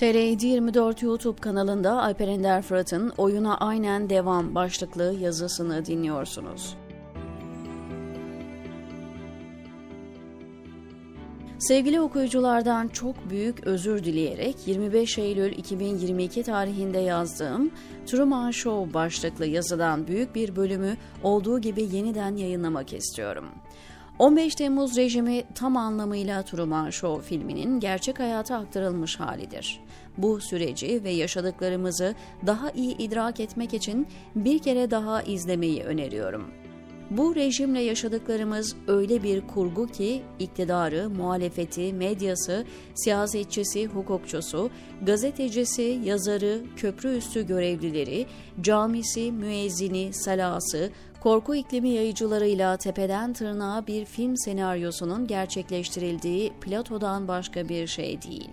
TR 24 YouTube kanalında Alper Ender Fırat'ın Oyuna Aynen Devam başlıklı yazısını dinliyorsunuz. Sevgili okuyuculardan çok büyük özür dileyerek 25 Eylül 2022 tarihinde yazdığım Truman Show başlıklı yazıdan büyük bir bölümü olduğu gibi yeniden yayınlamak istiyorum. 15 Temmuz rejimi tam anlamıyla Truman Show filminin gerçek hayata aktarılmış halidir. Bu süreci ve yaşadıklarımızı daha iyi idrak etmek için bir kere daha izlemeyi öneriyorum. Bu rejimle yaşadıklarımız öyle bir kurgu ki iktidarı, muhalefeti, medyası, siyasetçisi, hukukçusu, gazetecisi, yazarı, köprü üstü görevlileri, camisi, müezzini, salası, korku iklimi yayıcılarıyla tepeden tırnağa bir film senaryosunun gerçekleştirildiği Plato'dan başka bir şey değil.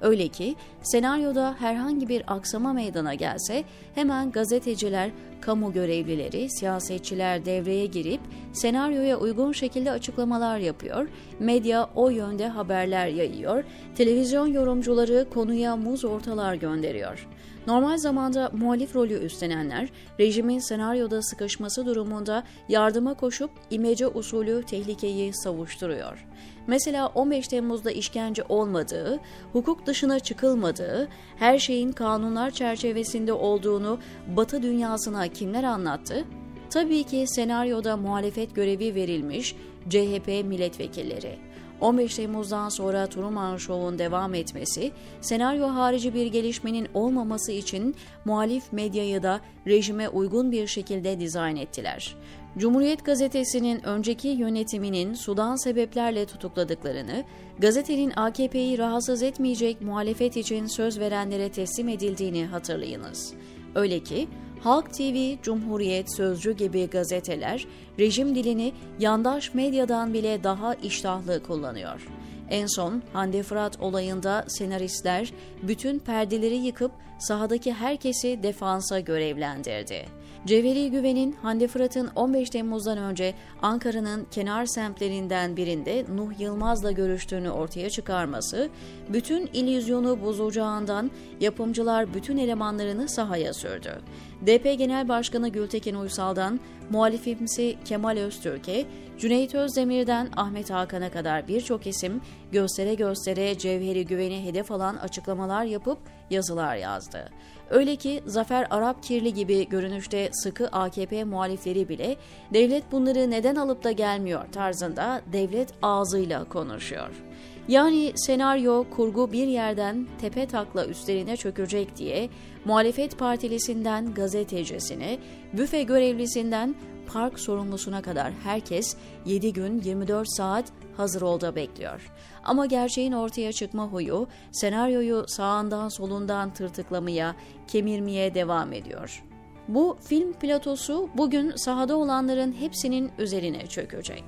Öyle ki senaryoda herhangi bir aksama meydana gelse hemen gazeteciler, kamu görevlileri, siyasetçiler devreye girip senaryoya uygun şekilde açıklamalar yapıyor, medya o yönde haberler yayıyor, televizyon yorumcuları konuya muz ortalar gönderiyor. Normal zamanda muhalif rolü üstlenenler, rejimin senaryoda sıkışması durumunda yardıma koşup imece usulü tehlikeyi savuşturuyor. Mesela 15 Temmuz'da işkence olmadığı, hukuk dışına çıkılmadığı, her şeyin kanunlar çerçevesinde olduğunu Batı dünyasına kimler anlattı? Tabii ki senaryoda muhalefet görevi verilmiş CHP milletvekilleri. 15 Temmuz'dan sonra Truman Show'un devam etmesi, senaryo harici bir gelişmenin olmaması için muhalif medyayı da rejime uygun bir şekilde dizayn ettiler. Cumhuriyet gazetesinin önceki yönetiminin Sudan sebeplerle tutukladıklarını, gazetenin AKP'yi rahatsız etmeyecek muhalefet için söz verenlere teslim edildiğini hatırlayınız. Öyle ki Halk TV, Cumhuriyet, Sözcü gibi gazeteler rejim dilini yandaş medyadan bile daha iştahlı kullanıyor. En son Hande Fırat olayında senaristler bütün perdeleri yıkıp sahadaki herkesi defansa görevlendirdi. Cevheri Güven'in Hande Fırat'ın 15 Temmuz'dan önce Ankara'nın kenar semtlerinden birinde Nuh Yılmaz'la görüştüğünü ortaya çıkarması, bütün illüzyonu bozacağından yapımcılar bütün elemanlarını sahaya sürdü. DP Genel Başkanı Gültekin Uysal'dan muhalifimsi Kemal Öztürk'e, Cüneyt Özdemir'den Ahmet Hakan'a kadar birçok isim göstere göstere Cevheri Güven'i hedef alan açıklamalar yapıp yazılar yazdı. Öyle ki Zafer Arap Kirli gibi görünüşte sıkı AKP muhalifleri bile devlet bunları neden alıp da gelmiyor tarzında devlet ağzıyla konuşuyor. Yani senaryo kurgu bir yerden tepe takla üstlerine çökecek diye muhalefet partilisinden gazetecisine, büfe görevlisinden park sorumlusuna kadar herkes 7 gün 24 saat hazır olda bekliyor. Ama gerçeğin ortaya çıkma huyu senaryoyu sağından solundan tırtıklamaya, kemirmeye devam ediyor. Bu film platosu bugün sahada olanların hepsinin üzerine çökecek.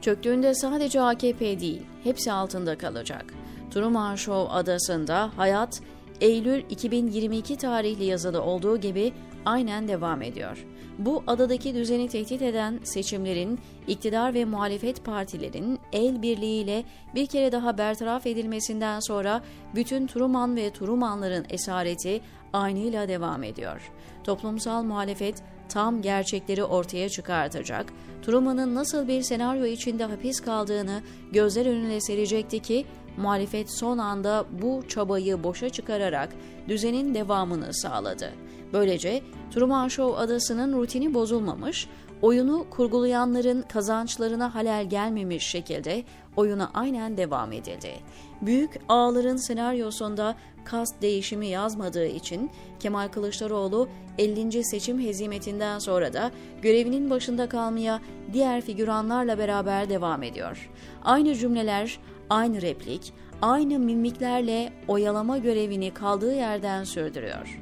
Çöktüğünde sadece AKP değil, hepsi altında kalacak. Truman Show adasında hayat Eylül 2022 tarihli yazıda olduğu gibi aynen devam ediyor. Bu adadaki düzeni tehdit eden seçimlerin iktidar ve muhalefet partilerin el birliğiyle bir kere daha bertaraf edilmesinden sonra bütün Truman ve Trumanların esareti aynıyla devam ediyor. Toplumsal muhalefet tam gerçekleri ortaya çıkartacak, Truman'ın nasıl bir senaryo içinde hapis kaldığını gözler önüne serecekti ki muhalefet son anda bu çabayı boşa çıkararak düzenin devamını sağladı. Böylece Truman Show adasının rutini bozulmamış, oyunu kurgulayanların kazançlarına halel gelmemiş şekilde oyuna aynen devam edildi. Büyük ağların senaryosunda kast değişimi yazmadığı için Kemal Kılıçdaroğlu 50. seçim hezimetinden sonra da görevinin başında kalmaya diğer figüranlarla beraber devam ediyor. Aynı cümleler, aynı replik, aynı mimiklerle oyalama görevini kaldığı yerden sürdürüyor.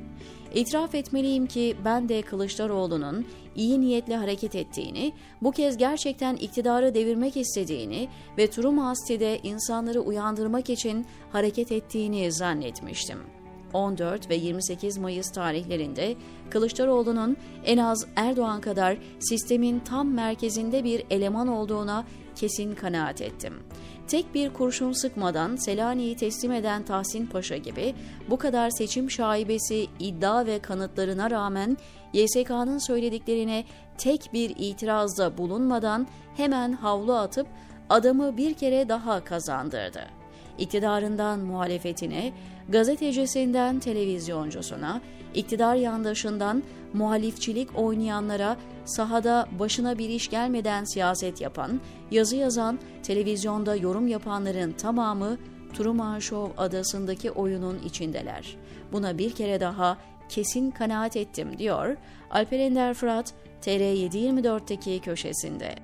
İtiraf etmeliyim ki ben de Kılıçdaroğlu'nun iyi niyetle hareket ettiğini, bu kez gerçekten iktidarı devirmek istediğini ve Turum Hasti'de insanları uyandırmak için hareket ettiğini zannetmiştim. 14 ve 28 Mayıs tarihlerinde Kılıçdaroğlu'nun en az Erdoğan kadar sistemin tam merkezinde bir eleman olduğuna kesin kanaat ettim. Tek bir kurşun sıkmadan Selanik'i teslim eden Tahsin Paşa gibi bu kadar seçim şaibesi, iddia ve kanıtlarına rağmen YSK'nın söylediklerine tek bir itirazda bulunmadan hemen havlu atıp adamı bir kere daha kazandırdı. İktidarından muhalefetine, gazetecisinden televizyoncusuna, iktidar yandaşından muhalifçilik oynayanlara, sahada başına bir iş gelmeden siyaset yapan, yazı yazan, televizyonda yorum yapanların tamamı Truman Show adasındaki oyunun içindeler. Buna bir kere daha kesin kanaat ettim diyor Alper Ender Fırat TR724'teki köşesinde.